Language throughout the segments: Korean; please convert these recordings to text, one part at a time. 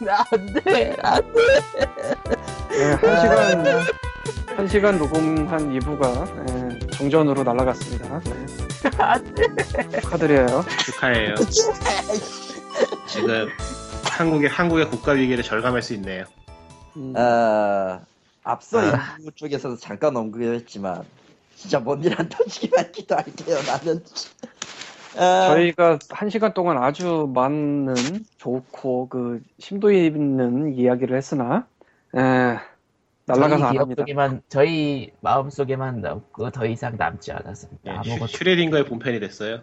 안 돼 안돼 네, 한 시간 한 시간 녹음한 2부가 네, 정전으로 날아갔습니다. 네. 축하드려요. 축하해요. 지금 한국의 한국의 국가 위기를 절감할 수 있네요. 음, 어, 앞서 아. 인구 쪽에서도 잠깐 언급했지만 진짜 뭔 일 안 터지기만 기도할게요 나는 어, 저희가 한 시간 동안 아주 많은 좋고 그 심도 있는 이야기를 했으나 에, 날아가서 저희 안 합니다. 속에만 저희 마음 속에만 남고 더 이상 남지 않았습니다 예, 아무것도 슈- 슈레딩거의 본편이 됐어요.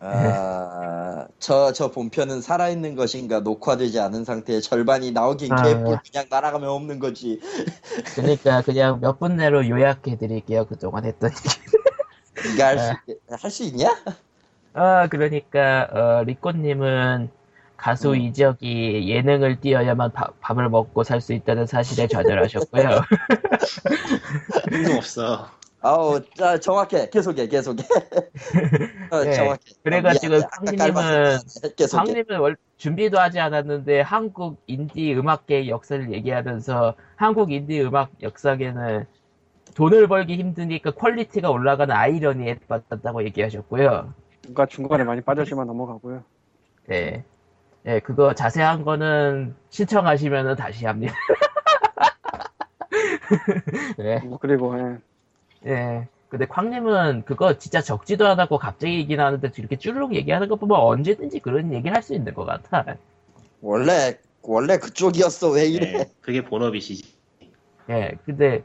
어, 저, 저 본편은 살아있는 것인가 녹화되지 않은 상태에 절반이 나오긴 아. 개뿔 그냥 날아가면 없는 거지 그러니까 그냥 몇 분 내로 요약해 드릴게요 그동안 했던 얘기 수, 할수 있냐? 아 그러니까 어, 리코님은 가수 음. 이적이 예능을 뛰어야만 밥- 밥을 먹고 살 수 있다는 사실에 좌절하셨고요. 없어. 아우 자, 정확해. 계속해 계속해. 어, 네, 정확해. 그래가지고 황님은- 월- 준비도 하지 않았는데 한국 인디 음악계의 역사를 얘기하면서 한국 인디 음악 역사계는 돈을 벌기 힘드니까 quality가 올라가는 아이러니에 빠졌다고 얘기하셨고요. 뭔가 중간에 많이 빠졌지만 넘어가고요. 네. 네, 그거 자세한 거는 신청하시면은 다시 합니다. 네, 뭐 그리고 예, 네. 근데 광님은 그거 진짜 적지도 않았고 갑자기 얘기는 하는데 이렇게 쭈르륵 얘기하는 거 보면 언제든지 그런 얘기를 할 수 있는 것 같아. 원래 원래 그쪽이었어 왜 이래 예, 그게 본업이시지. 예, 근데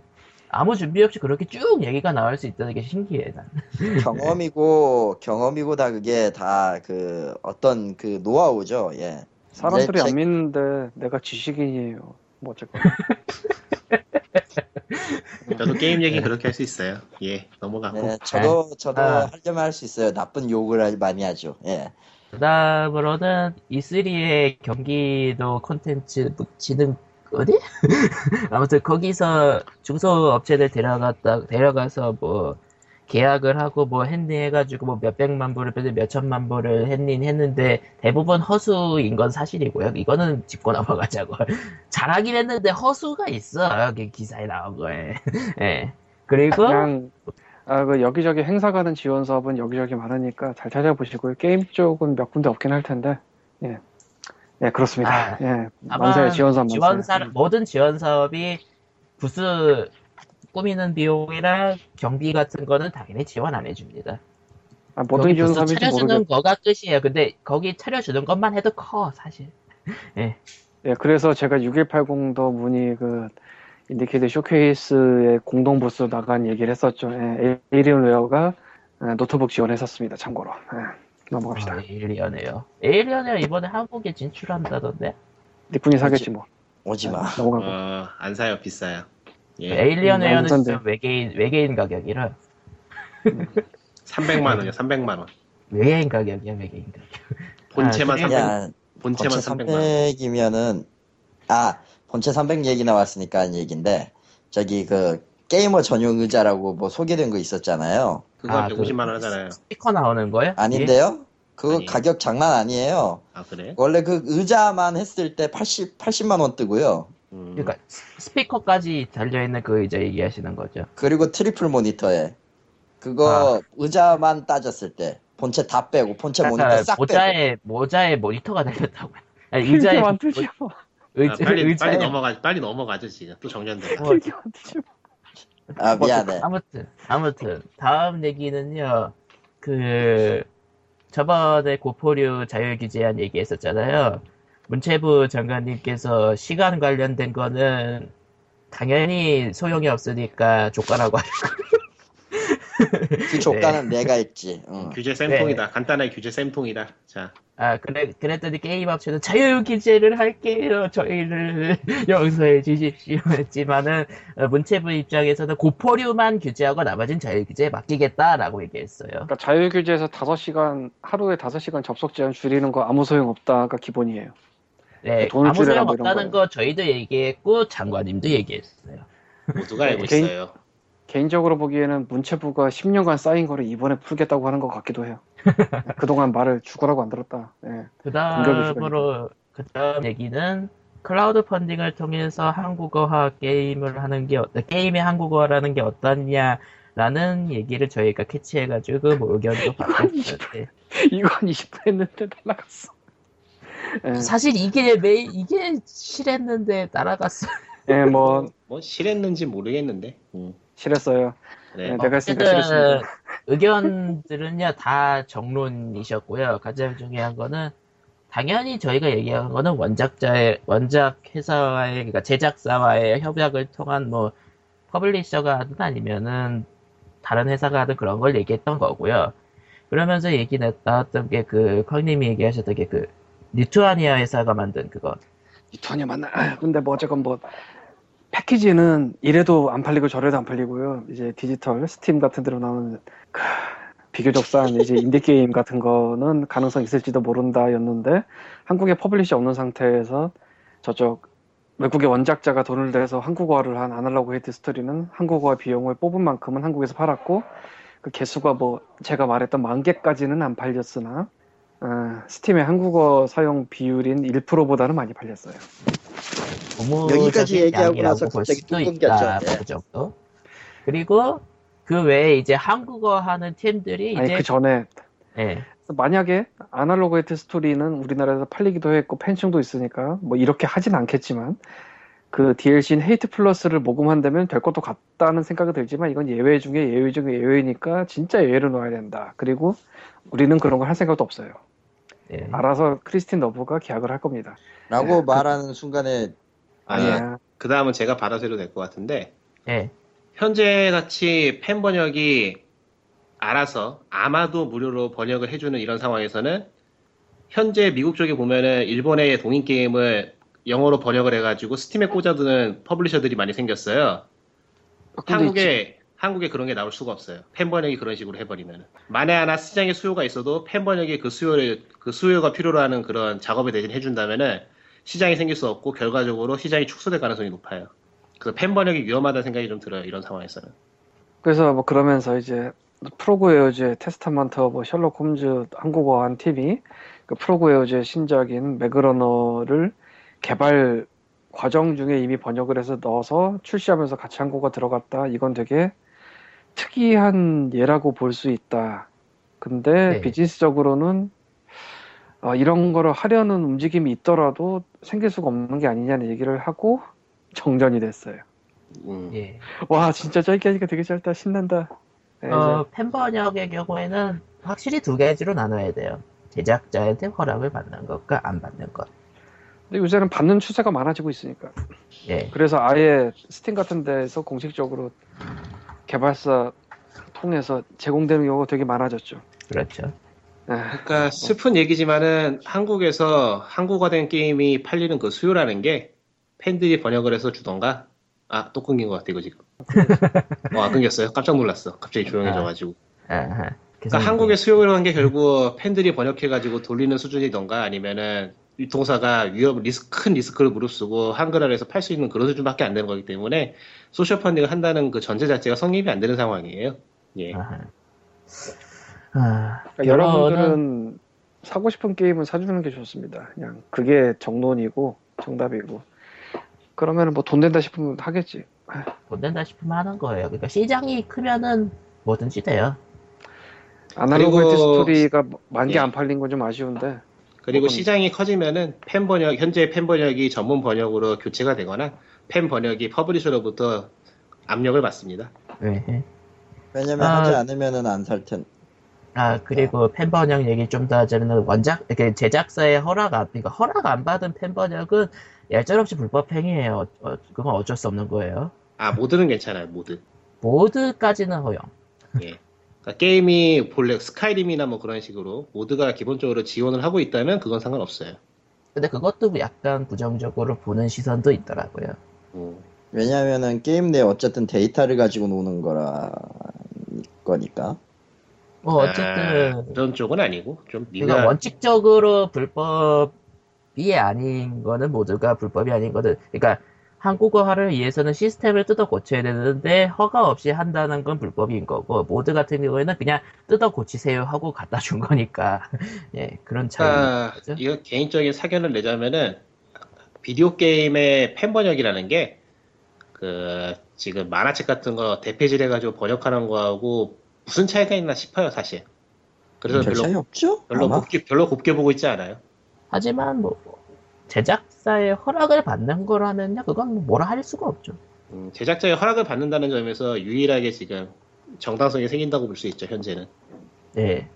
아무 준비 없이 그렇게 쭉 얘기가 나올 수 있다는 게 신기해, 난. 경험이고 경험이고 다 그게 다 그 어떤 그 노하우죠 예 사람 네, 소리 제- 안 믿는데 내가 지식인이에요. 뭐 어쨌건 저도 게임 얘기 그렇게 할 수 있어요. 예, 넘어가고. 네, 저도 저도 아. 하려면 할 수 있어요 나쁜 욕을 할- 많이 하죠 예 그 다음으로는 E3의 경기도 콘텐츠 지능, 어디? 아무튼 거기서 중소업체들 데려갔다, 데려가서 뭐, 계약을 하고 뭐 했니 해가지고 뭐 몇백만 불을 빼도 몇천만 불을 했니 했는데 대부분 허수인 건 사실이고요. 이거는 짚고 넘어가자고. 잘하긴 했는데 허수가 있어. 여기 기사에 나온 거에. 예. 그리고 그냥 아, 그 여기저기 행사 가는 지원 사업은 여기저기 많으니까 잘 찾아보시고요. 게임 쪽은 몇 군데 없긴 할 텐데 예, 예 그렇습니다. 아, 예, 만세 지원 사업 만세. 지원 사 모든 지원 사업이 부스 꾸미는 비용이랑 경비 같은 거는 당연히 지원 안 해줍니다. 아, 모든 지원 사업인지 차려주는 모르겠. 거가 끝이에요. 근데 거기 차려주는 것만 해도 커 사실. 예, 그래서 제가 6180 the moon의 그 IndieCade 쇼케이스의 공동 부스 나간 얘기를 했었죠. 예, Alienware가 예, 노트북 지원했었습니다. 참고로. 예, 넘어갑시다. 아, Alienware. Alienware 이번에 한국에 진출한다던데. 니꾼이 사겠지 뭐. 오지마 넘어가고. 어, 안 사요, 비싸요. 예, 에일리언웨어는 완전데. 진짜 외계인 외계인 가격이라 300만 원이요, 300만 원. 외계인 가격이야 외계인 가격. 본체만 아, 300, 야 본체만 본체 300만 원. 300이면은 아 본체 300 얘기 나왔으니까 한 얘기인데 저기 그 게이머 전용 의자라고 뭐 소개된 거 있었잖아요 그거 아, 150만 원그 하잖아요. 스피커 나오는 거예요? 아닌데요? 그거 아니에요. 가격 장난 아니에요 아, 그래? 원래 그 의자만 했을 때 80, 80만 원 뜨고요 음, 그러니까 스피커까지 달려있는 그 의자 얘기하시는 거죠. 그리고 triple 모니터에 그거 의자만 따졌을 때 본체 다 빼고 본체 모니터 아까 싹 빼고 모자에 모자에 모니터가 달렸다고요. 아니, 의자에 만드시오. 의자, 아, 빨리, 의자에 빨리 넘어가, 빨리 넘어가죠, 지금. 또 정전돼. 뭐. 아 미안해 아무튼 아무튼 다음 얘기는요. 그 저번에 고포류 자율 규제안 얘기했었잖아요. 문체부 장관님께서 시간 관련된 거는 당연히 소용이 없으니까 조과라고 하시고 그 조건은 내가 했지 응. 규제 쌤통이다. 간단하게 규제 쌤통이다. 자, 아 그래 그랬더니 게임 업체는 자율 규제를 할게요 저희를 용서해 주십시오 했지만은 어, 문체부 입장에서는 고포류만 규제하고 나머진 자율 규제에 맡기겠다라고 얘기했어요. 그러니까 자율규제에서 5시간 하루에 5시간 접속 제한 줄이는 거 아무 소용 없다가 기본이에요. 네, 돈을 아무 소용 없다는. 거 저희도 얘기했고 장관님도 얘기했어요. 모두가 알고 개인- 있어요. 개인적으로 보기에는 문체부가 10년간 쌓인 거를 이번에 풀겠다고 하는 것 같기도 해요. 그동안 말을 죽으라고 안 들었다. 예. 그 다음으로 그 다음 얘기는 클라우드 펀딩을 통해서 한국어화 게임을 하는 게, 어- 게임의 한국어라는 게 어떠냐라는 얘기를 저희가 캐치해가지고 뭐 의견도 받았는데 이건 20분 했는데 날라갔어. 예, 사실 이게 매 이게 실했는데 따라갔어. 예, 뭐뭐 실했는지 모르겠는데. 음. 실했어요. 네. 예, 내가 했으니까 어쨌든 실했습니다. 의견들은요 다 정론이셨고요. 가장 중요한 거는 당연히 저희가 얘기한 거는 원작자의 원작 회사와의 그러니까 제작사와의 협약을 통한 뭐 publisher가 하든 아니면은 다른 회사가 하든 그런 걸 얘기했던 거고요. 그러면서 얘기 나왔던 게 그 컬님이 얘기하셨던 게 그 리투아니아 회사가 만든 그거 이토냐 맞나? 아, 근데 뭐 어쨌건 뭐 패키지는 이래도 안 팔리고 저래도 안 팔리고요. 이제 디지털 스팀 같은 데로 나오는 그 비교적 싼 이제 인디 게임 같은 거는 가능성 있을지도 모른다였는데 한국에 publisher 없는 상태에서 저쪽 외국의 원작자가 돈을 내서 한국어화를 한 Analogue A Hate Story는 한국어화 비용을 뽑은 만큼은 한국에서 팔았고 그 개수가 뭐 제가 말했던 만 개까지는 안 팔렸으나 어, Steam의 한국어 사용 비율인 1%보다는 많이 팔렸어요. 여기까지 얘기하고 나서 볼 갑자기 수도 뚜껑 있다 꼈죠. 그 정도. 그리고 그 외에 이제 한국어 하는 팀들이 아니 이제 그 전에 예, 만약에 Analogue A Hate Story는 우리나라에서 팔리기도 했고 팬층도 있으니까 뭐 이렇게 하진 않겠지만 그 DLC인 Hate Plus를 모금한다면 될 것도 같다는 생각이 들지만 이건 예외 중에 예외 중에 예외니까 진짜 예외를 놓아야 된다. 그리고 우리는 그런 걸 할 생각도 없어요. 예. 알아서 Christine Love가 계약을 할 겁니다. 라고 말하는 순간에 아, 아니야. 그 다음은 제가 받아서 해도 될것 같은데, 예. 현재 같이 팬 번역이 알아서 아마도 무료로 번역을 해주는 이런 상황에서는 현재 미국 쪽에 보면은 일본의 동인 게임을 영어로 번역을 해가지고 Steam에 꽂아두는 publisher들이 많이 생겼어요. 근데 한국에 한국에 그런 게 나올 수가 없어요. 팬 번역이 그런 식으로 해버리면 만에 하나 시장에 수요가 있어도 팬 번역이 그 수요를 그 수요가 필요로 하는 그런 작업에 대신 해준다면은 시장이 생길 수 없고 결과적으로 시장이 축소될 가능성이 높아요. 그래서 팬 번역이 위험하다는 생각이 좀 들어요. 이런 상황에서는. 그래서 뭐 그러면서 이제 Frogwares의 Testament of Sherlock Holmes 한국어 한 팀이 그 Frogwares의 신작인 Magrunner를 개발 과정 중에 이미 번역을 해서 넣어서 출시하면서 같이 한국어 들어갔다. 이건 되게 특이한 예라고 볼 수 있다. 근데 네. 비즈니스적으로는 어, 이런 거를 하려는 움직임이 있더라도 생길 수가 없는 게 아니냐는 얘기를 하고 정전이 됐어요. 음. 예. 와 진짜 짧게 하니까 되게 짧다 신난다. 네, 어, 팬번역의 경우에는 확실히 두 가지로 나눠야 돼요. 제작자한테 허락을 받는 것과 안 받는 것. 근데 요새는 받는 추세가 많아지고 있으니까. 예. 그래서 아예 스팀 같은 데서 공식적으로 개발사 통해서 제공되는 경우가 되게 많아졌죠. 그렇죠. 에, 그러니까 슬픈 얘기지만은 한국에서 한국어된 게임이 팔리는 그 수요라는 게 팬들이 번역을 해서 주던가 아 또 끊긴 것 같아 이거 지금 어 끊겼어요 깜짝 놀랐어 갑자기 조용해져가지고 아하. 그러니까 한국의 수요라는 게 결국 팬들이 번역해가지고 돌리는 수준이던가 아니면은 유통사가 위험 리스크 큰 리스크를 무릅쓰고 한글화해서 팔 수 있는 그런 수준밖에 안 되는 거기 때문에 social funding을 한다는 그 전제 자체가 성립이 안 되는 상황이에요. 예. 아하. 아, 그러니까 여러분들은 사고 싶은 게임은 사주는 게 좋습니다. 그냥 그게 정론이고 정답이고. 그러면 뭐돈 된다 싶으면 하겠지. 돈 된다 싶으면 하는 거예요. 그러니까 시장이 크면은 뭐든지 돼요. 아날로그 그리고- 헤이트 스토리가 만 개 예. 안 팔린 건 좀 아쉬운데. 그리고 조금- 시장이 커지면은 팬 번역, 현재 팬 번역이 전문 번역으로 교체가 되거나 팬 번역이 publisher로부터 압력을 받습니다. 네. 왜냐면 아. 하지 않으면은 안 살 텐. 아 그리고 팬 번역 얘기 좀 더 하자면 원작 이렇게 제작사의 허락 안 그러니까 허락 안 받은 팬 번역은 얄짤없이 불법 행위예요. 어, 그건 어쩔 수 없는 거예요. 아, mod는 괜찮아요, mod. mod까지는 허용. 예. 그러니까 게임이 본래 스카이림이나 뭐 그런 식으로 mod가 기본적으로 지원을 하고 있다면 그건 상관없어요. 근데 그것도 약간 부정적으로 보는 시선도 있더라고요. 음. 왜냐면은 게임 내 어쨌든 데이터를 가지고 노는 거라 거니까. 뭐 아, 어쨌든 그런 쪽은 아니고 좀 그러니까 미가 원칙적으로 불법이 아닌 거는 mod가 불법이 아닌 거는 그러니까 한국어화를 위해서는 시스템을 뜯어 고쳐야 되는데 허가 없이 한다는 건 불법인 거고 mod 같은 경우에는 그냥 뜯어 고치세요 하고 갖다 준 거니까 예 그런 차이. 아, 거죠? 이거 개인적인 사견을 내자면은 비디오 게임의 팬 번역이라는 게 그 지금 만화책 같은 거 대패질 해가지고 번역하는 거하고 무슨 차이가 있나 싶어요 사실. 그래서 별 차이 별로 없죠? 별로 아마? 곱게 별로 곱게 보고 있지 않아요. 하지만 뭐 제작사의 허락을 받는 거라면요 그건 뭐 뭐라 할 수가 없죠. 음, 제작자의 허락을 받는다는 점에서 유일하게 지금 정당성이 생긴다고 볼 수 있죠 현재는. 네.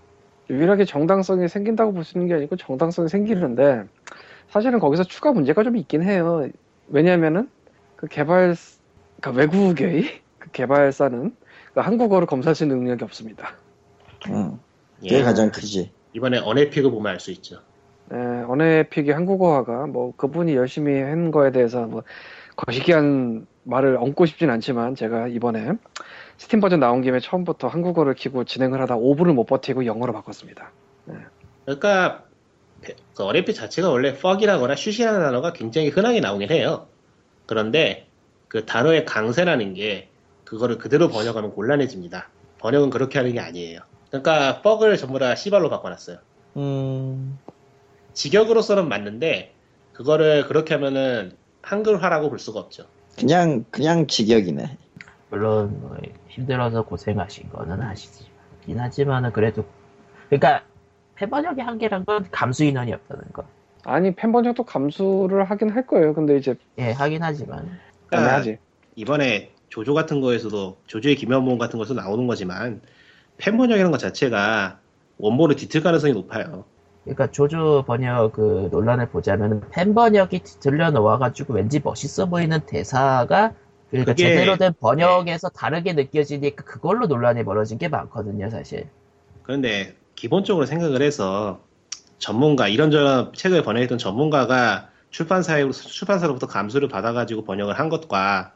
유일하게 정당성이 생긴다고 볼 수 있는 게 아니고 정당성이 생기는데 사실은 거기서 추가 문제가 좀 있긴 해요. 왜냐면은 그 개발 그 외국의 그 개발사는 그 한국어를 검사할 수 있는 능력이 없습니다. 응. 예. 그게 가장 크지. 이번에 언에픽을 보면 알 수 있죠. 에, 언어에픽의 한국어화가 뭐 그분이 열심히 한 거에 대해서 뭐 거시기한 말을 얹고 싶진 않지만 제가 이번에 스팀 버전 나온 김에 처음부터 한국어를 키고 진행을 하다 5분을 못 버티고 영어로 바꿨습니다. 그러니까 배- 그 언에픽 자체가 원래 fuck이라거나 슛이라는 단어가 굉장히 흔하게 나오긴 해요. 그런데 그 단어의 강세라는 게 그거를 그대로 번역하면 곤란해집니다. 번역은 그렇게 하는 게 아니에요. 그러니까 fuck을 전부 다 씨발로 바꿔놨어요. 음, 직역으로서는 맞는데 그거를 그렇게 하면은 한글화라고 볼 수가 없죠. 그냥, 그냥 직역이네. 물론 뭐 힘들어서 고생하신 거는 아시지만 하지만은 그래도 그러니까 폐번역의 한계란 건 감수 인원이 없다는 거. 아니 팬 번역도 감수를 하긴 할 거예요. 근데 이제 예 하긴 하지만 그러니까 애매하지. 이번에 조조 같은 거에서도 조조의 김현봉 같은 거에서 나오는 거지만 팬 번역이라는 것 자체가 원본을 뒤틀 가능성이 높아요. 그러니까 조조 번역 그 논란을 보자면 팬 번역이 들려 놓아가지고 왠지 멋있어 보이는 대사가 그러니까 그게- 제대로 된 번역에서 다르게 느껴지니까 그걸로 논란이 벌어진 게 많거든요 사실. 그런데 기본적으로 생각을 해서 전문가 이런저런 책을 번역했던 전문가가 출판사에 출판사로부터 감수를 받아가지고 번역을 한 것과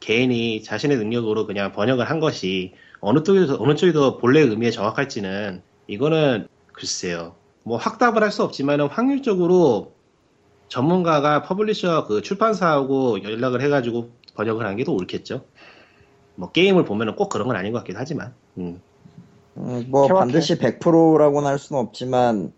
개인이 자신의 능력으로 그냥 번역을 한 것이 어느 쪽이 더, 어느 쪽이 더 본래 의미에 정확할지는 이거는 글쎄요. 뭐 확답을 할 수 없지만은 확률적으로 전문가가 publisher 그 출판사하고 연락을 해가지고 번역을 한 게 더 옳겠죠. 뭐 게임을 보면은 꼭 그런 건 아닌 것 같기도 하지만. 음. 음, 뭐. 반드시 100%라고는 할 수는 없지만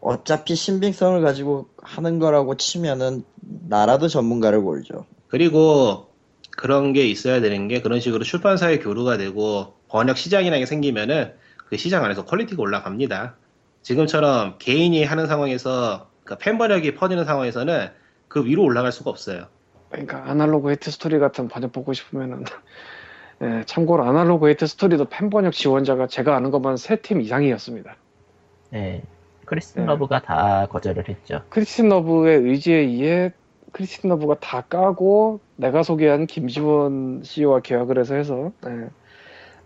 어차피 신빙성을 가지고 하는 거라고 치면은 나라도 전문가를 고르죠. 그리고 그런 게 있어야 되는 게 그런 식으로 출판사의 교류가 되고 번역 시장이라는 게 생기면은 그 시장 안에서 quality가 올라갑니다. 지금처럼 개인이 하는 상황에서 그러니까 팬 번역이 퍼지는 상황에서는 그 위로 올라갈 수가 없어요. 그러니까 아날로그 헤이트 스토리 같은 번역 보고 싶으면은 예, 참고로 아날로그 헤이트 스토리도 팬 번역 지원자가 제가 아는 것만 세 팀 이상이었습니다. 예. 크리스틴 네. 러브가 다 거절을 했죠. 크리스틴 러브의 의지에 의해 크리스틴 러브가 다 까고 내가 소개한 김지원 CEO와 계약을 해서 해서 예,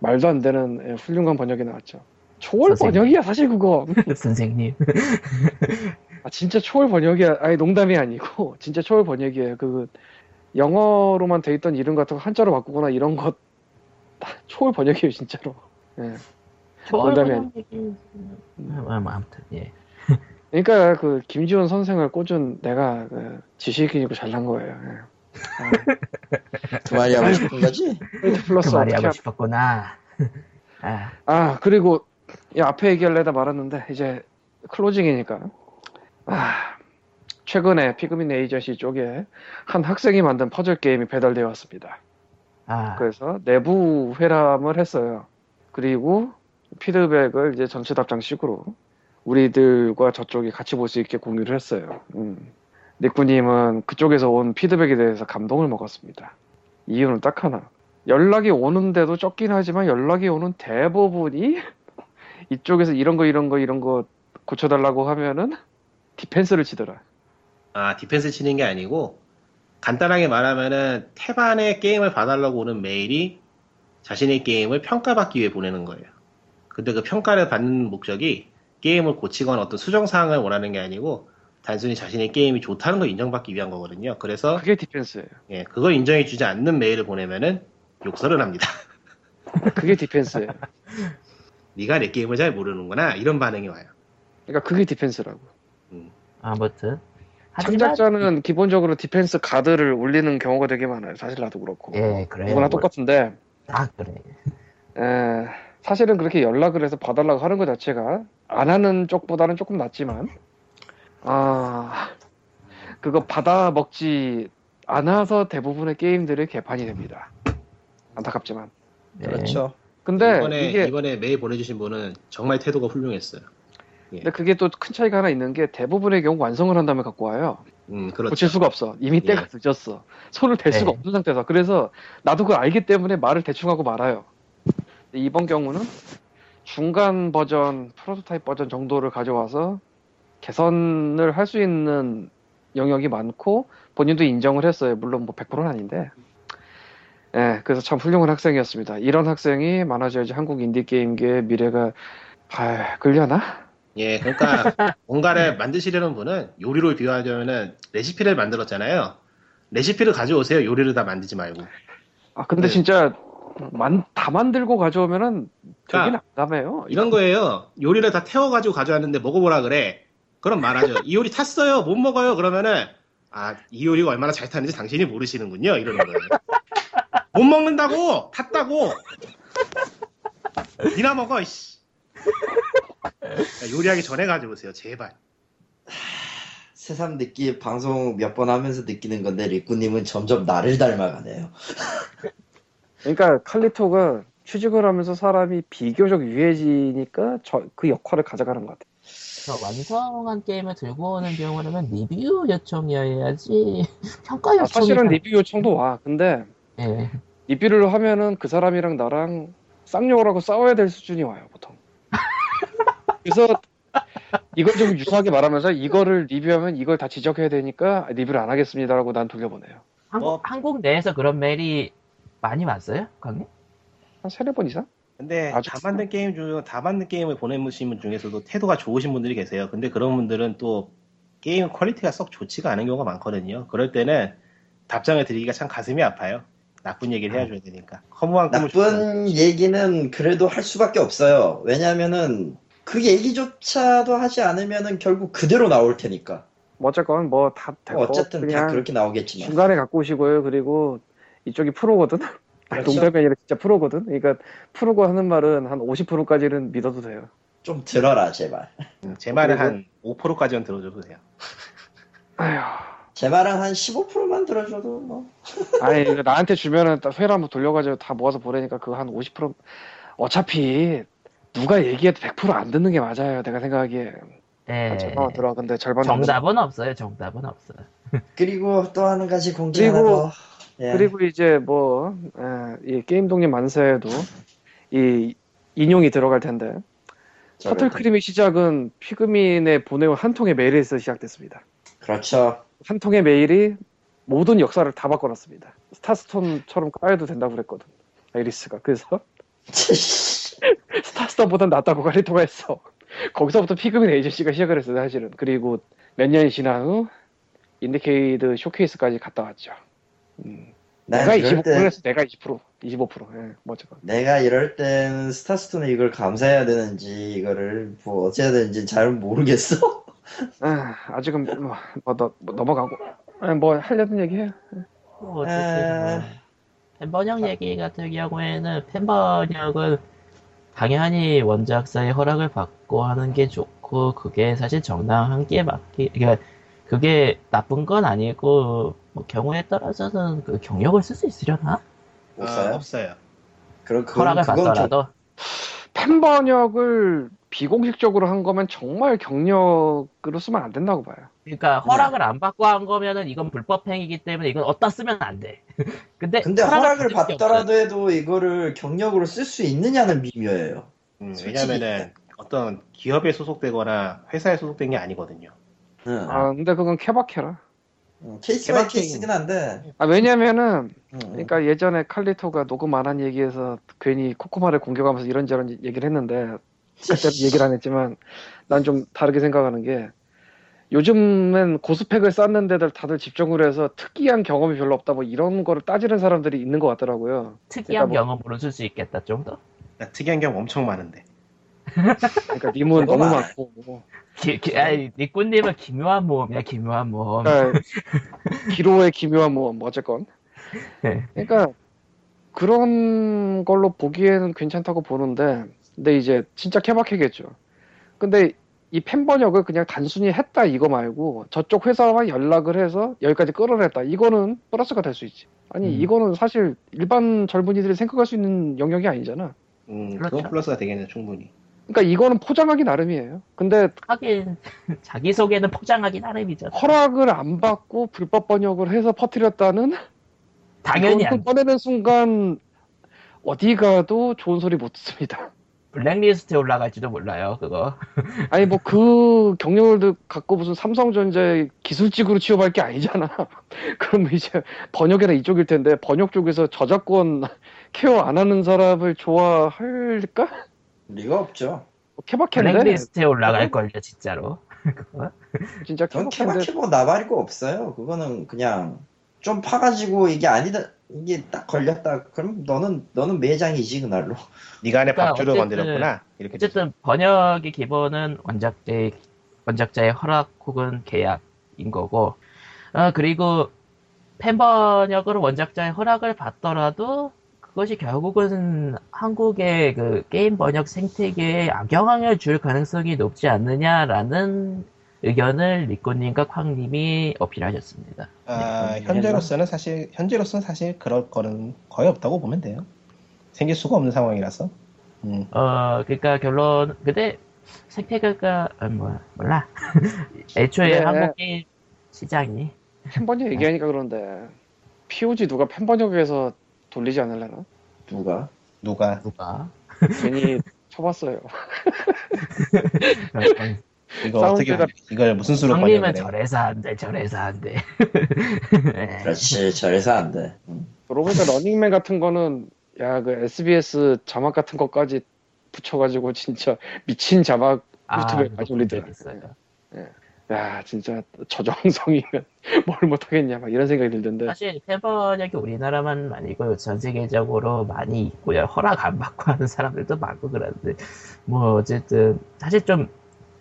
말도 안 되는 예, 훌륭한 번역이 나왔죠. 초월 선생님. 번역이야 사실 그거. 선생님. 아 진짜 초월 번역이야. 아니 농담이 아니고 진짜 초월 번역이에요. 그 영어로만 돼 있던 이름 같은 거 한자로 바꾸거나 이런 것 다 초월 번역이에요 진짜로. 예. 초월 농담이 번역이 아, 뭐 아무튼 예. 그러니까 그 김지원 선생을 꽂은 내가 그 지식인이고 잘난 거예요. 그 말이 하고 싶은 거지? 플러스 말이 어떻게 하고 하... 싶었구나. 아, 아 그리고 이 앞에 얘기하려다 말았는데 이제 클로징이니까 아 최근에 피그민 에이저시 쪽에 한 학생이 만든 퍼즐 게임이 배달되어 왔습니다. 아, 그래서 내부 회람을 했어요. 그리고 피드백을 이제 전체 답장식으로 우리들과 저쪽이 같이 볼 수 있게 공유를 했어요. 음. 니꾸님은 그쪽에서 온 피드백에 대해서 감동을 먹었습니다. 이유는 딱 하나. 연락이 오는데도 적긴 하지만 연락이 오는 대부분이 이쪽에서 이런 거 이런 거 이런 거 고쳐달라고 하면은 디펜스를 치더라. 아 디펜스 치는 게 아니고 간단하게 말하면은 탭 안에 게임을 봐달라고 오는 메일이 자신의 게임을 평가받기 위해 보내는 거예요. 근데 그 평가를 받는 목적이 게임을 고치거나 어떤 수정 사항을 원하는 게 아니고 단순히 자신의 게임이 좋다는 걸 인정받기 위한 거거든요. 그래서 그게 디펜스예요. 예, 그걸 인정해 주지 않는 메일을 보내면은 욕설을 합니다. 그게 디펜스예요. 네가 내 게임을 잘 모르는구나 이런 반응이 와요. 그러니까 그게 디펜스라고. 아무튼 하지만 창작자는 기본적으로 디펜스 가드를 올리는 경우가 되게 많아요. 사실 나도 그렇고. 예 그래요. 누구나 뭐, 똑같은데 다 그래. 에, 사실은 그렇게 연락을 해서 봐달라고 하는 것 자체가 안 하는 쪽보다는 조금 낫지만 아 그거 받아 먹지 않아서 대부분의 게임들이 개판이 됩니다. 안타깝지만. 네. 그렇죠. 근데 이번에 이게 이번에 메일 보내주신 분은 정말 태도가 훌륭했어요. 근데 그게 또 큰 차이가 하나 있는 게 대부분의 경우 완성을 한 다음에 갖고 와요. 음 그렇죠. 고칠 수가 없어. 이미 예. 때가 늦었어. 손을 댈 수가 네. 없는 상태에서. 그래서 나도 그걸 알기 때문에 말을 대충 하고 말아요. 이번 경우는 중간 버전, 프로토타입 버전 정도를 가져와서 개선을 할 수 있는 영역이 많고 본인도 인정을 했어요. 물론 뭐 100%는 아닌데. 예, 그래서 참 훌륭한 학생이었습니다. 이런 학생이 많아져야지 한국 인디 게임계의 미래가 밝으려나? 예, 그러니까 뭔가를 만드시려는 분은 요리로 비유하자면은 레시피를 만들었잖아요. 레시피를 가져오세요. 요리를 다 만들지 말고. 아, 근데 네. 진짜 만, 다 만들고 가져오면은 되게 그러니까 난감해요. 이런 거예요. 요리를 다 태워가지고 가져왔는데 먹어보라 그래. 그럼 말하죠. 이 요리 탔어요. 못 먹어요. 그러면은 아, 이 요리가 얼마나 잘 탔는지 당신이 모르시는군요. 이러는 거예요. 못 먹는다고 탔다고. 니나 먹어. 이씨. 그러니까 요리하기 전에 가져오세요. 제발. 새삼 느끼 방송 몇 번 하면서 느끼는 건데 리꾸님은 점점 나를 닮아가네요. 그러니까 칼리토가 취직을 하면서 사람이 비교적 유해지니까 저, 그 역할을 가져가는 것 같아요. 그래서 완성한 게임을 들고 오는 경우라면 리뷰 요청이어야지 평가 아, 요청이 사실은 리뷰 요청도 와. 근데 예. 리뷰를 하면은 그 사람이랑 나랑 쌍욕을 하고 싸워야 될 수준이 와요, 보통. 그래서 이걸 좀 유사하게 말하면서 이거를 리뷰하면 이걸 다 지적해야 되니까 리뷰를 안 하겠습니다라고 난 돌려보내요. 한국, 어. 한국 내에서 그런 메일이 많이 왔어요? 강님? 한 세네 번 이상? 근데 다 만든 게임 중, 다 만든 게임을 보내주신 분 중에서도 태도가 좋으신 분들이 계세요. 근데 그런 분들은 또 게임 quality가 썩 좋지가 않은 경우가 많거든요. 그럴 때는 답장을 드리기가 참 가슴이 아파요. 나쁜 얘기를 해줘야 되니까. 허무한 꿈을 나쁜 얘기는 그래도 할 수밖에 없어요. 왜냐면은 그 얘기조차도 하지 않으면은 결국 그대로 나올 테니까. 뭐 어쨌건 뭐다 되고 어쨌든 다 그렇게 나오겠지만. 중간에 갖고 오시고요. 그리고 이쪽이 프로거든. 그렇죠. 농담이 아니라 진짜 프로거든. 그러니까 프로고 하는 말은 한 50%까지는 믿어도 돼요. 좀 들어라 제발. 음, 제 말은 한 5%까지는 들어줘도 돼요. 아휴. 제 말은 한 15%만 들어줘도 뭐. 아니 나한테 주면은 딱 회를 한번 돌려가지고 다 모아서 보내니까 그거 한 50% 어차피 누가 얘기해도 100%안 듣는 게 맞아요. 내가 생각하기에 예. 절반 들어. 근데 절반 정답은 없어요. 정답은 없어요. 그리고 또한 가지 공지 그리고- 더. 예. 그리고 이제 뭐, 에, 이 게임 독립 만세에도 이 인용이 들어갈 텐데, 저를 터틀크림의 시작은 피그민에 보내온 한 통의 메일에서 시작됐습니다. 그렇죠. 한 통의 메일이 모든 역사를 다 바꿔놨습니다. 스타스톤처럼 까여도 된다고 그랬거든. 아이리스가. 그래서 스타스톤보다 낫다고 칼리토가 했어. 거기서부터 피그민 에이전시가 시작을 했어요, 사실은. 그리고 몇 년이 지난 후, 인디케이드 쇼케이스까지 갔다 왔죠. 음. 난 내가 이럴 25%때 했어, 내가 20%. 25%. 예, 뭐 어쨌건. 내가 이럴 땐 스타스톤에 이걸 감사해야 되는지 이거를 뭐 어찌해야 되는지 잘 모르겠어. 아, 아직은 뭐, 뭐, 너, 뭐 넘어가고. 아, 뭐 하려던 얘기 해요. 뭐 어쨌든 뭐 에... 팬번역 얘기 같은 경우에는 팬번역은 당연히 원작사의 허락을 받고 하는 게 좋고 그게 사실 정당한 게 맞기 그러니까 그게 나쁜 건 아니고 뭐 경우에 따라서는 그 경력을 쓸 수 있으려나 못 아? 없어요. 그럼 허락을 받더라도 팬 번역을 비공식적으로 한 거면 정말 경력으로 쓰면 안 된다고 봐요. 그러니까 허락을 안 받고 한 거면은 이건 불법 행위이기 때문에 이건 어디다 쓰면 안 돼. 근데 근데 허락을 게 받더라도 해도 이거를 경력으로 쓸 수 있느냐는 미묘해요. 음. 왜냐면은 어떤 기업에 소속되거나 회사에 소속된 게 아니거든요. 응. 아, 근데 그건 케바케라. 응, case by. case긴 한데. 아, 왜냐면은, 응, 응. 그러니까 예전에 칼리토가 녹음 안 한 얘기에서 괜히 코코마를 공격하면서 이런저런 얘기를 했는데, 그때 얘기를 안 했지만, 난 좀 다르게 생각하는 게, 요즘엔 고스펙을 쌓는 데들 다들 집중을 해서 특이한 경험이 별로 없다, 뭐 이런 거를 따지는 사람들이 있는 것 같더라고요. 특이한 그러니까 뭐- 경험으로 쓸 수 있겠다 정도. 그러니까 특이한 경우 엄청 많은데. 그러니까 님은 너무 말- 많고, 뭐. 기, 기, 아니, 니꾸님은 기묘한 모험이야 기묘한 모험. 그러니까 기로의 기묘한 뭐, 뭐 어쨌건. 네. 그러니까 그런 걸로 보기에는 괜찮다고 보는데, 근데 이제 진짜 케바케겠죠. 근데 이 팬 번역을 그냥 단순히 했다 이거 말고 저쪽 회사와 연락을 해서 여기까지 끌어냈다 이거는 플러스가 될 수 있지. 아니 음. 이거는 사실 일반 젊은이들이 생각할 수 있는 영역이 아니잖아. 음, 그렇죠. 그건 플러스가 되겠네 충분히. 그러니까 이거는 포장하기 나름이에요. 근데 하긴 자기 소개는 포장하기 나름이죠. 허락을 안 받고 불법 번역을 해서 퍼뜨렸다는 당연히 안 꺼내는 순간 어디 가도 좋은 소리 못 듣습니다. 블랙리스트에 올라갈지도 몰라요. 그거. 아니 뭐 그 경력을 갖고 무슨 삼성전자의 기술직으로 취업할 게 아니잖아. 그럼 이제 번역이나 이쪽일 텐데 번역 쪽에서 저작권 케어 안 하는 사람을 좋아할까? 리가 없죠. 뭐 케바케인데 블랙리스트에 올라갈 걸요, 진짜로. 진짜 케바케인데 케바케고 나발이고 없어요. 그거는 그냥 좀 파가지고 이게 아니다, 이게 딱 걸렸다. 그럼 너는 너는 매장이지 그날로. 네가 안에 그러니까 밥줄을 어쨌든- 건드렸구나. 이렇게 되죠. 어쨌든 번역의 기본은 원작자의 원작자의 허락 혹은 계약인 거고, 어, 그리고 팬 번역으로 원작자의 허락을 받더라도 그것이 결국은 한국의 그 게임 번역 생태계에 악영향을 줄 가능성이 높지 않느냐라는 의견을 리코님과 쾅님이 어필하셨습니다. 아, 네, 현재로서는 사실 현재로서는 사실 그럴 거는 거의 없다고 보면 돼요. 생길 수가 없는 상황이라서. 음. 어, 그러니까 결론, 근데 생태계가 아, 뭐 몰라. 애초에 네. 한국 게임 시장이 팬 번역 얘기하니까 그런데 POG 누가 팬 번역에서 돌리지 않을래나? 누가? 누가 누가 괜히 쳐봤어요. 이거 어떻게 사운드가- 이걸 무슨 수로 형님은 번역을 해? 저래서 안 돼, 저래서 안 돼. 네. 그렇지. 저래서 안 돼. 음. 그러고 보니까 러닝맨 같은 거는 야 그 SBS 자막 같은 것까지 붙여가지고 진짜 미친 자막 유튜브에 그거 많이 본 올리더라. 적 있어요. 야 진짜 저 정성이면 뭘 못하겠냐 막 이런 생각이 들던데 사실 팬번역이 우리나라만 아니고 전 세계적으로 많이 있고요. 허락 안 받고 하는 사람들도 많고 그런데 뭐 어쨌든 사실 좀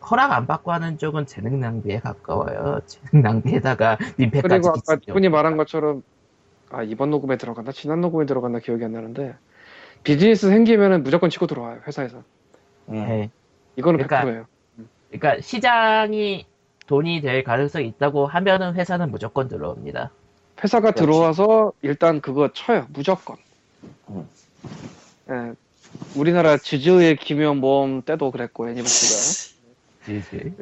허락 안 받고 하는 쪽은 재능 낭비에 가까워요. 재능 낭비에다가 민폐까지 그리고 아까. 분이 말한 것처럼 아 이번 녹음에 들어갔나 지난 녹음에 들어갔나 기억이 안 나는데 비즈니스 생기면은 무조건 치고 들어와요 회사에서 음. 네. 이거는 그러니까 100%예요 그러니까 시장이 돈이 될 가능성이 있다고 하면은 회사는 무조건 들어옵니다. 회사가 그렇지. 들어와서 일단 그거 쳐요 무조건 음. 예, 우리나라 지즈의 기묘한 모험 때도 그랬고 애니버스가 지지.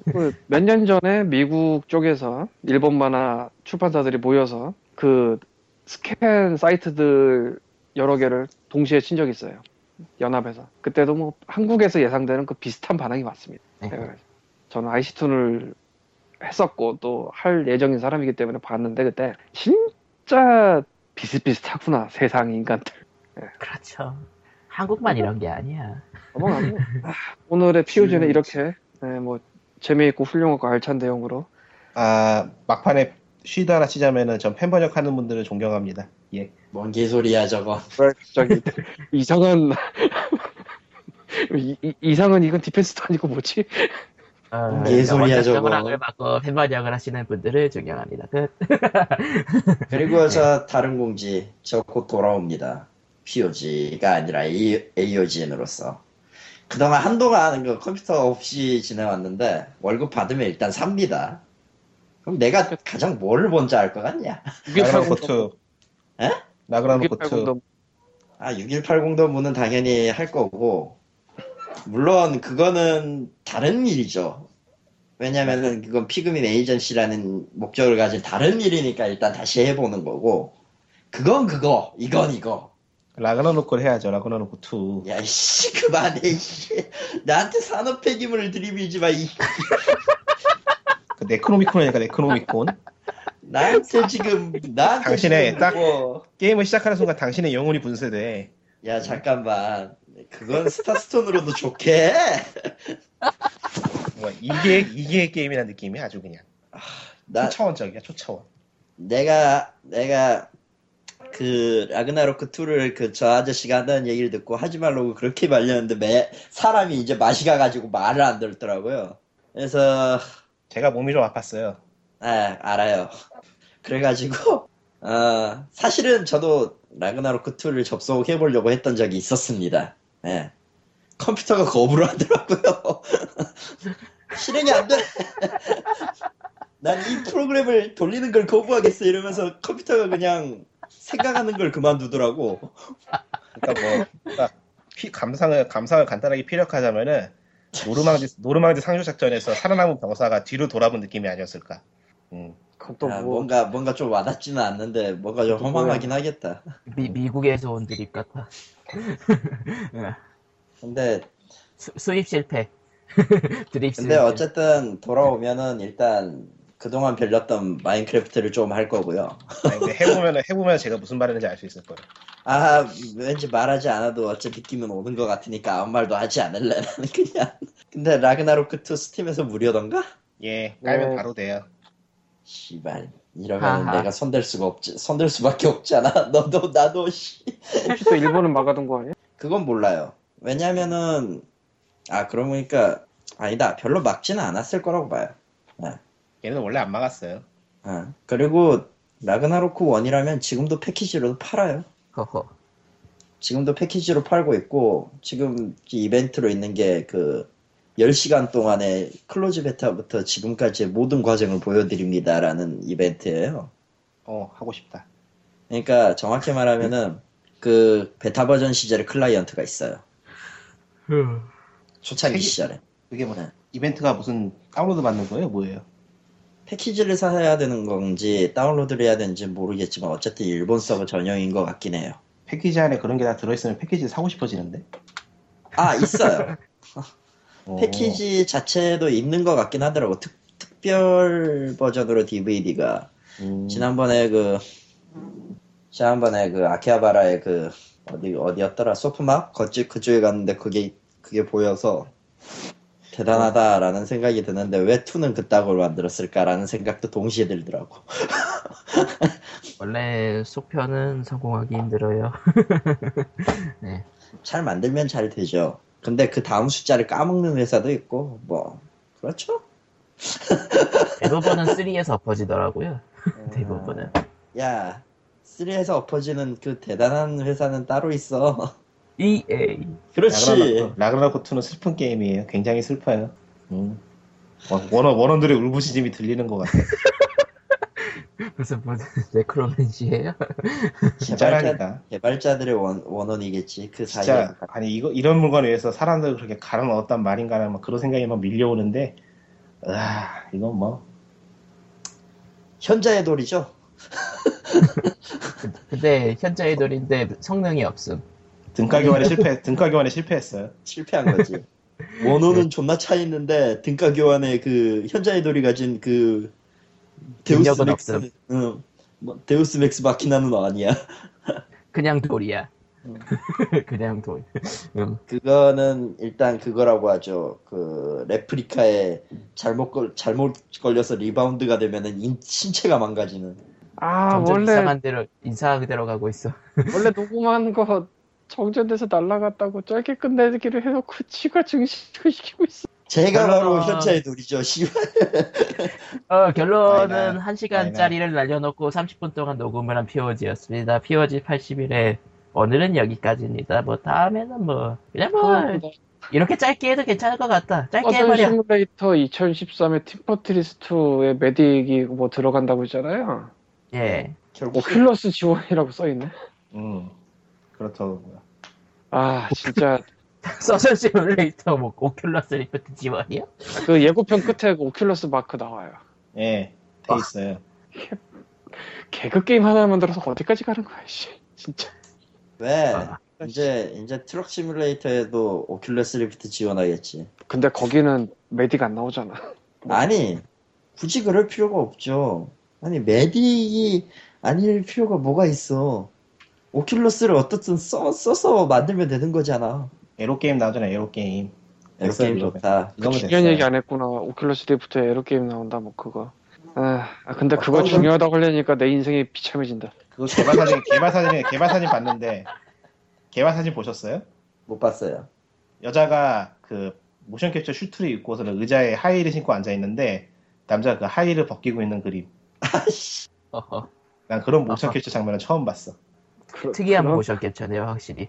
몇년 전에 미국 쪽에서 일본 만화 출판사들이 모여서 그 스캔 사이트들 여러 개를 동시에 친 적이 있어요. 연합에서. 그때도 뭐 한국에서 예상되는 그 비슷한 반응이 왔습니다. 네. 네. 저는 IC2를 했었고 또 할 예정인 사람이기 때문에 봤는데 그때 진짜 비슷비슷하구나 세상 인간들. 그렇죠. 한국만 이런 게 아니야. 넘어가고 아, 오늘의 POG는 이렇게 네, 뭐 재미있고 훌륭하고 알찬 내용으로 아 막판에 쉬드 하나 치자면은 전 팬번역 하는 분들을 존경합니다. 예. 뭔 개소리야 저거. 갑자기 이상한 이, 이- 이상한 이건 디펜스도 아니고 뭐지? 어, 개소리야, 원작 저거. 허락을 받고 팬번역을 하시는 분들을 존경합니다. 끝. 그리고 저 다른 공지 저 곧 돌아옵니다. POG가 아니라 AOGN으로서. 그동안 한동안 그 컴퓨터 없이 지내왔는데 월급 받으면 일단 삽니다. 그럼 내가 가장 뭘 먼저 할 것 같냐? 나그나노 코트. 에? 나그나노 코트. 6180도 아 6180도 문은 당연히 할 거고 물론 그거는 다른 일이죠. 왜냐면은 그건 피그민 에이전시라는 목적을 가진 다른 일이니까 일단 다시 해보는 거고 그건 그거 이건 이거 라그나노 걸 해야죠. 라그나노 코트. 야 이씨 그만해 이씨 나한테 산업 폐기물을 들이밀지 마 이 그 네크로미콘이니까 네크로미콘. 나한테 지금 나한테 당신의 지금 딱- 뭐- 게임을 시작하는 순간 당신의 영혼이 분쇄돼. 야 잠깐만 그건 스타스톤으로도 좋게 뭐 이게 이게 게임이라는 느낌이 아주 그냥 나 초차원적이야 초차원. 내가 내가 그 라그나로크 2를 그 저 아저씨가 한다는 얘기를 듣고 하지 말라고 그렇게 말렸는데 매 사람이 이제 맛이 가가지고 말을 안 들었더라고요. 그래서 제가 몸이 좀 아팠어요. 아 알아요. 그래가지고 어 사실은 저도 라그나로크 2를 접속해 보려고 했던 적이 있었습니다. 예. 컴퓨터가 거부를 하더라고요. 실행이 안 돼. 난 이 프로그램을 돌리는 걸 거부하겠어 이러면서 컴퓨터가 그냥 생각하는 걸 그만두더라고. 그러니까 뭐 그러니까 피- 감상을 감상을 간단하게 피력하자면은 노르망디 노르망디 상륙 작전에서 살아남은 병사가 뒤로 돌아본 느낌이 아니었을까. 음. 그건 또 야, 뭐. 뭔가 뭔가 좀 와닿지는 않는데 뭔가 좀또 허망하긴 하겠다. 미, 미국에서 온 드립 같아. 예. 근데 수, 수입 실패. 드립 근데 실패. 어쨌든 돌아오면은 일단 그동안 별렸던 마인크래프트를 좀 할 거고요. 아니, 근데 해보면은 해보면 제가 무슨 말하는지 알 수 있을 거예요. 아 왠지 말하지 않아도 어차피 느낌은 오는 것 같으니까 아무 말도 하지 않을래 나는 그냥. 근데 라그나로크 2 스팀에서 무료던가? 예, 깔면 네. 바로 돼요. 씨발 이러면 하하. 내가 손댈 수가 없지 손댈 수밖에 없잖아 너도 나도 씨 혹시 또 일본은 막아둔 거 아니야? 그건 몰라요 왜냐면은 아 그러고 보니까 아니다 별로 막지는 않았을 거라고 봐요 얘는 원래 안 막았어요. 어. 그리고 라그나로크 1이라면 지금도 패키지로도 팔아요 허허. 지금도 패키지로 팔고 있고 지금 이벤트로 있는 게 그 10시간 동안의 close 베타부터 지금까지의 모든 과정을 보여드립니다라는 이벤트예요 어 하고 싶다. 그러니까 정확히 말하면은 그 베타 버전 시절에 클라이언트가 있어요. 초창기 책이- 시절에 그게 뭐 네. 이벤트가 무슨 다운로드 받는 거예요? 뭐예요? 패키지를 사야 되는 건지 다운로드를 해야 되는지 모르겠지만 어쨌든 일본 서버 전용인 것 같긴 해요. 패키지 안에 그런 게 다 들어있으면 패키지 사고 싶어지는데. 아 있어요. 어, 패키지 자체도 있는 것 같긴 하더라고. 특, 특별 버전으로 DVD가 음, 지난번에 그 지난번에 그 아키하바라의 그 어디 어디였더라 소프막 거치 그쪽에 갔는데 그게 그게 보여서 대단하다라는 생각이 드는데 왜 2는 그따구로 만들었을까라는 생각도 동시에 들더라고. 원래 속편은 성공하기 힘들어요. 네. 잘 만들면 잘 되죠. 근데 그 다음 숫자를 까먹는 회사도 있고 뭐 그렇죠. 대부분은 3에서 엎어지더라고요. 대부분은. 야 3에서 엎어지는 그 대단한 회사는 따로 있어. EA. 그렇지. 2는 슬픈 게임이에요. 굉장히 슬퍼요. 음. 원- 원 원 원원들의 울부짖음이 들리는 것 같아. 무슨 뭐 necromancy예요? 개발자, 진짜라니까. 개발자들의 원, 원원이겠지. 그 사이에. 진짜 아니 이거 이런 물건을 위해서 사람들 그렇게 갈아 넣었단 말인가 막 그런 생각이 막 밀려오는데 아 이건 뭐 현자의 돌이죠. 근데 현자의 돌인데 성능이 없음. 등가 교환에 실패 등가 교환에 실패했어요. 실패한 거지. 원혼은 존나 차 있는데 등가 교환에 그 현자의 돌이 가진 그 데우스 엑스. 응, 뭐 데우스 엑스 마키나는 아니야. 그냥 돌이야. 음. 그냥 돌. 응. 그거는 일단 그거라고 하죠. 그 replica에 잘못 걸 잘못 걸려서 리바운드가 되면은 인- 신체가 망가지는. 아, 원래, 이상한 대로 이상하게 들어가고 있어. 원래 녹음한 거 정전돼서 날라갔다고 짧게 끝내기로 해놓고 지가 증식을 시키고 있어. 제가 별로- 바로 현자의 돌이죠. 씨발. 어, 결론은 아니나, 1시간짜리를 날려놓고 30분 동안 녹음을 한 POG였습니다. POG 81회 오늘은 여기까지입니다. 뭐 다음에는 뭐 그냥 뭐 이렇게 짧게 해도 괜찮을 것 같다. 짧게 해버려. 시뮬레이터 2013의 팀 포트리스 2에 medic이 뭐 들어간다고 했잖아요. 예. 결국 오큘러스 지원이라고 써있네. 음 그렇더라고요. 아, 진짜. 서전 시뮬레이터 뭐 오큘러스 리프트 지원이요? 그 예고편 끝에 그 오큘러스 마크 나와요. 예, 아. 돼 있어요. 개그 게임 하나 만들어서 어디까지 가는 거야, 씨. 진짜. 왜 아. 이제 이제 트럭 시뮬레이터에도 오큘러스 리프트 지원하겠지. 근데 거기는 medic 안 나오잖아. 아니 굳이 그럴 필요가 없죠. 아니 medic이 아닐 필요가 뭐가 있어. 오큘러스를 어떻든 써, 써서 만들면 되는 거잖아. 에로 게임 나오잖아. 에로 게임. 엑셀 좋다. 이거면 중요한 됐어요. 얘기 안 했구나. 오큘러스 리프트에 에로 게임 나온다, 뭐 그거. 아, 아, 근데 그거 어떤 건- 중요하다고 하려니까 내 인생이 비참해진다. 그거 개발 사진 개발 사진 개발 사진 봤는데 개발 사진 보셨어요? 못 봤어요. 여자가 그 모션 캡처 슈트를 입고서는 의자에 하이힐을 신고 앉아 있는데 남자가 그 하이힐을 벗기고 있는 그림. 어허. 난 그런 모션. 캡처 장면을 처음 봤어. 그, 특이한 모션 캡처네요, 확실히.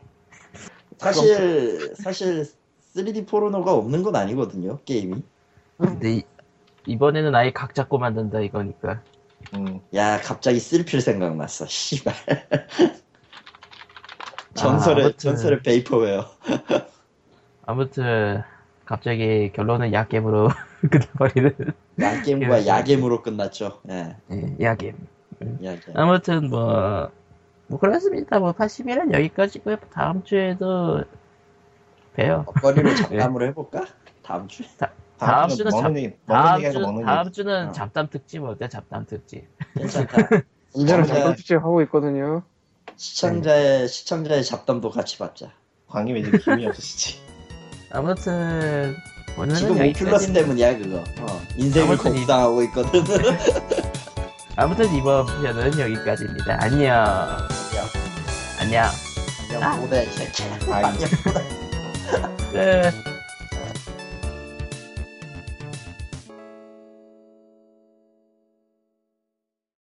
사실 사실 3D 포르노가 없는 건 아니거든요 게임이. 근데 이, 이번에는 아예 각 잡고 만든다 이거니까. 음. 야 갑자기 쓸필 생각났어. 씨발. 전설의 아무튼. 전설의 베이퍼웨어. 아무튼 갑자기 결론은 야겜으로 끝나버리는 야겜과 야겜으로 끝났죠. 예. 예, 야겜. 야겜. 아무튼 뭐, 뭐 그렇습니다. 뭐 80일은 여기까지고요. 다음 주에도 봬요. 먹거리로 잡담으로 해볼까? 다음 주에. 다음 주는 잡- 얘기, 다음 주 다음. 주는 어. 잡담 특집 어때? 잡담 특집. 괜찮다. 이제는 잠깐 특집 하고 있거든요. 시청자의 시청자의 잡담도 같이 받자. 광님 이제 기운이 없으시지. 아무튼 오늘은 지금 오플러스 여기까지. 때문이야 그거. 어, 인생을 거부당하고 있거든. 아무튼 이번 편은 여기까지입니다. 안녕. 안녕. 그냥 모대 새끼야. 아이. 끝.